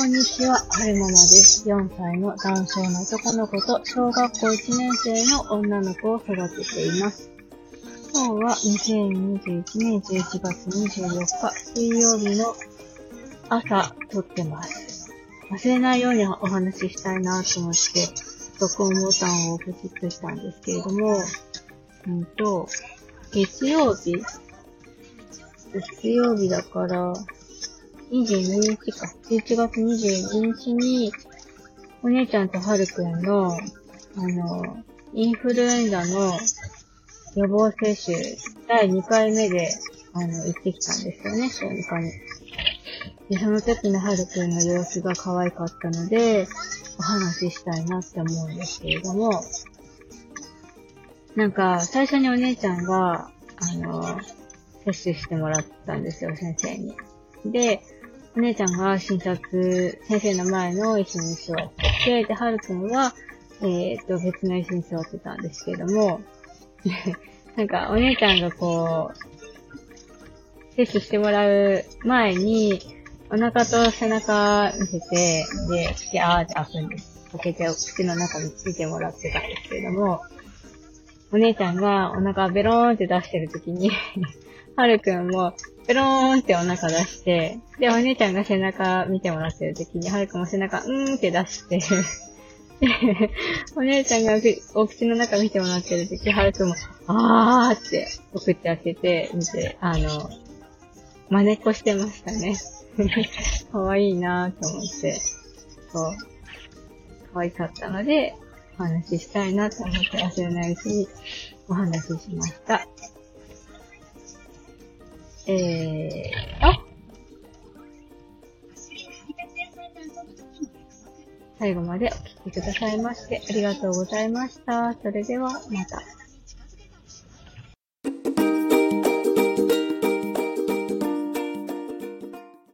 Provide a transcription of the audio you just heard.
私は春ママです。4歳の男性の男の子と小学校1年生の女の子を育てています。今日は2021年11月24日水曜日の朝撮ってます。忘れないようにお話ししたいなと思って、録音ボタンをポチッとしたんですけれども、うんと、月曜日月曜日だから、22日か。11月22日に、お姉ちゃんとはるくんの、あの、インフルエンザの予防接種、第2回目で、あの、行ってきたんですよね、小児科に。で、その時のはるくんの様子が可愛かったので、お話ししたいなって思うんですけれども、なんか、最初にお姉ちゃんが、あの、接種してもらったんですよ、先生に。で、お姉ちゃんが診察、先生の前の椅子に座って、で、はるくんは、えっ、と、別の椅子に座ってたんですけれども、なんか、お姉ちゃんがこう、接種してもらう前に、お腹と背中見せて、で、口あーって開くんです。開けて、口の中についてもらってたんですけれども、お姉ちゃんがお腹ベローンって出してるときに、はるくんもベローンってお腹出して、で、お姉ちゃんが背中見てもらってるときに、はるくんも背中うーんって出して、で、お姉ちゃんがお口の中見てもらってるとき、はるくんも、あーってお口開けて見て、あの、真似っこしてましたね。かわいいなぁと思って、そう、可愛かったので、お話ししたいなと思って忘れないうちにお話ししました。えー、あ？最後までお聴きくださいましてありがとうございました。それではまた。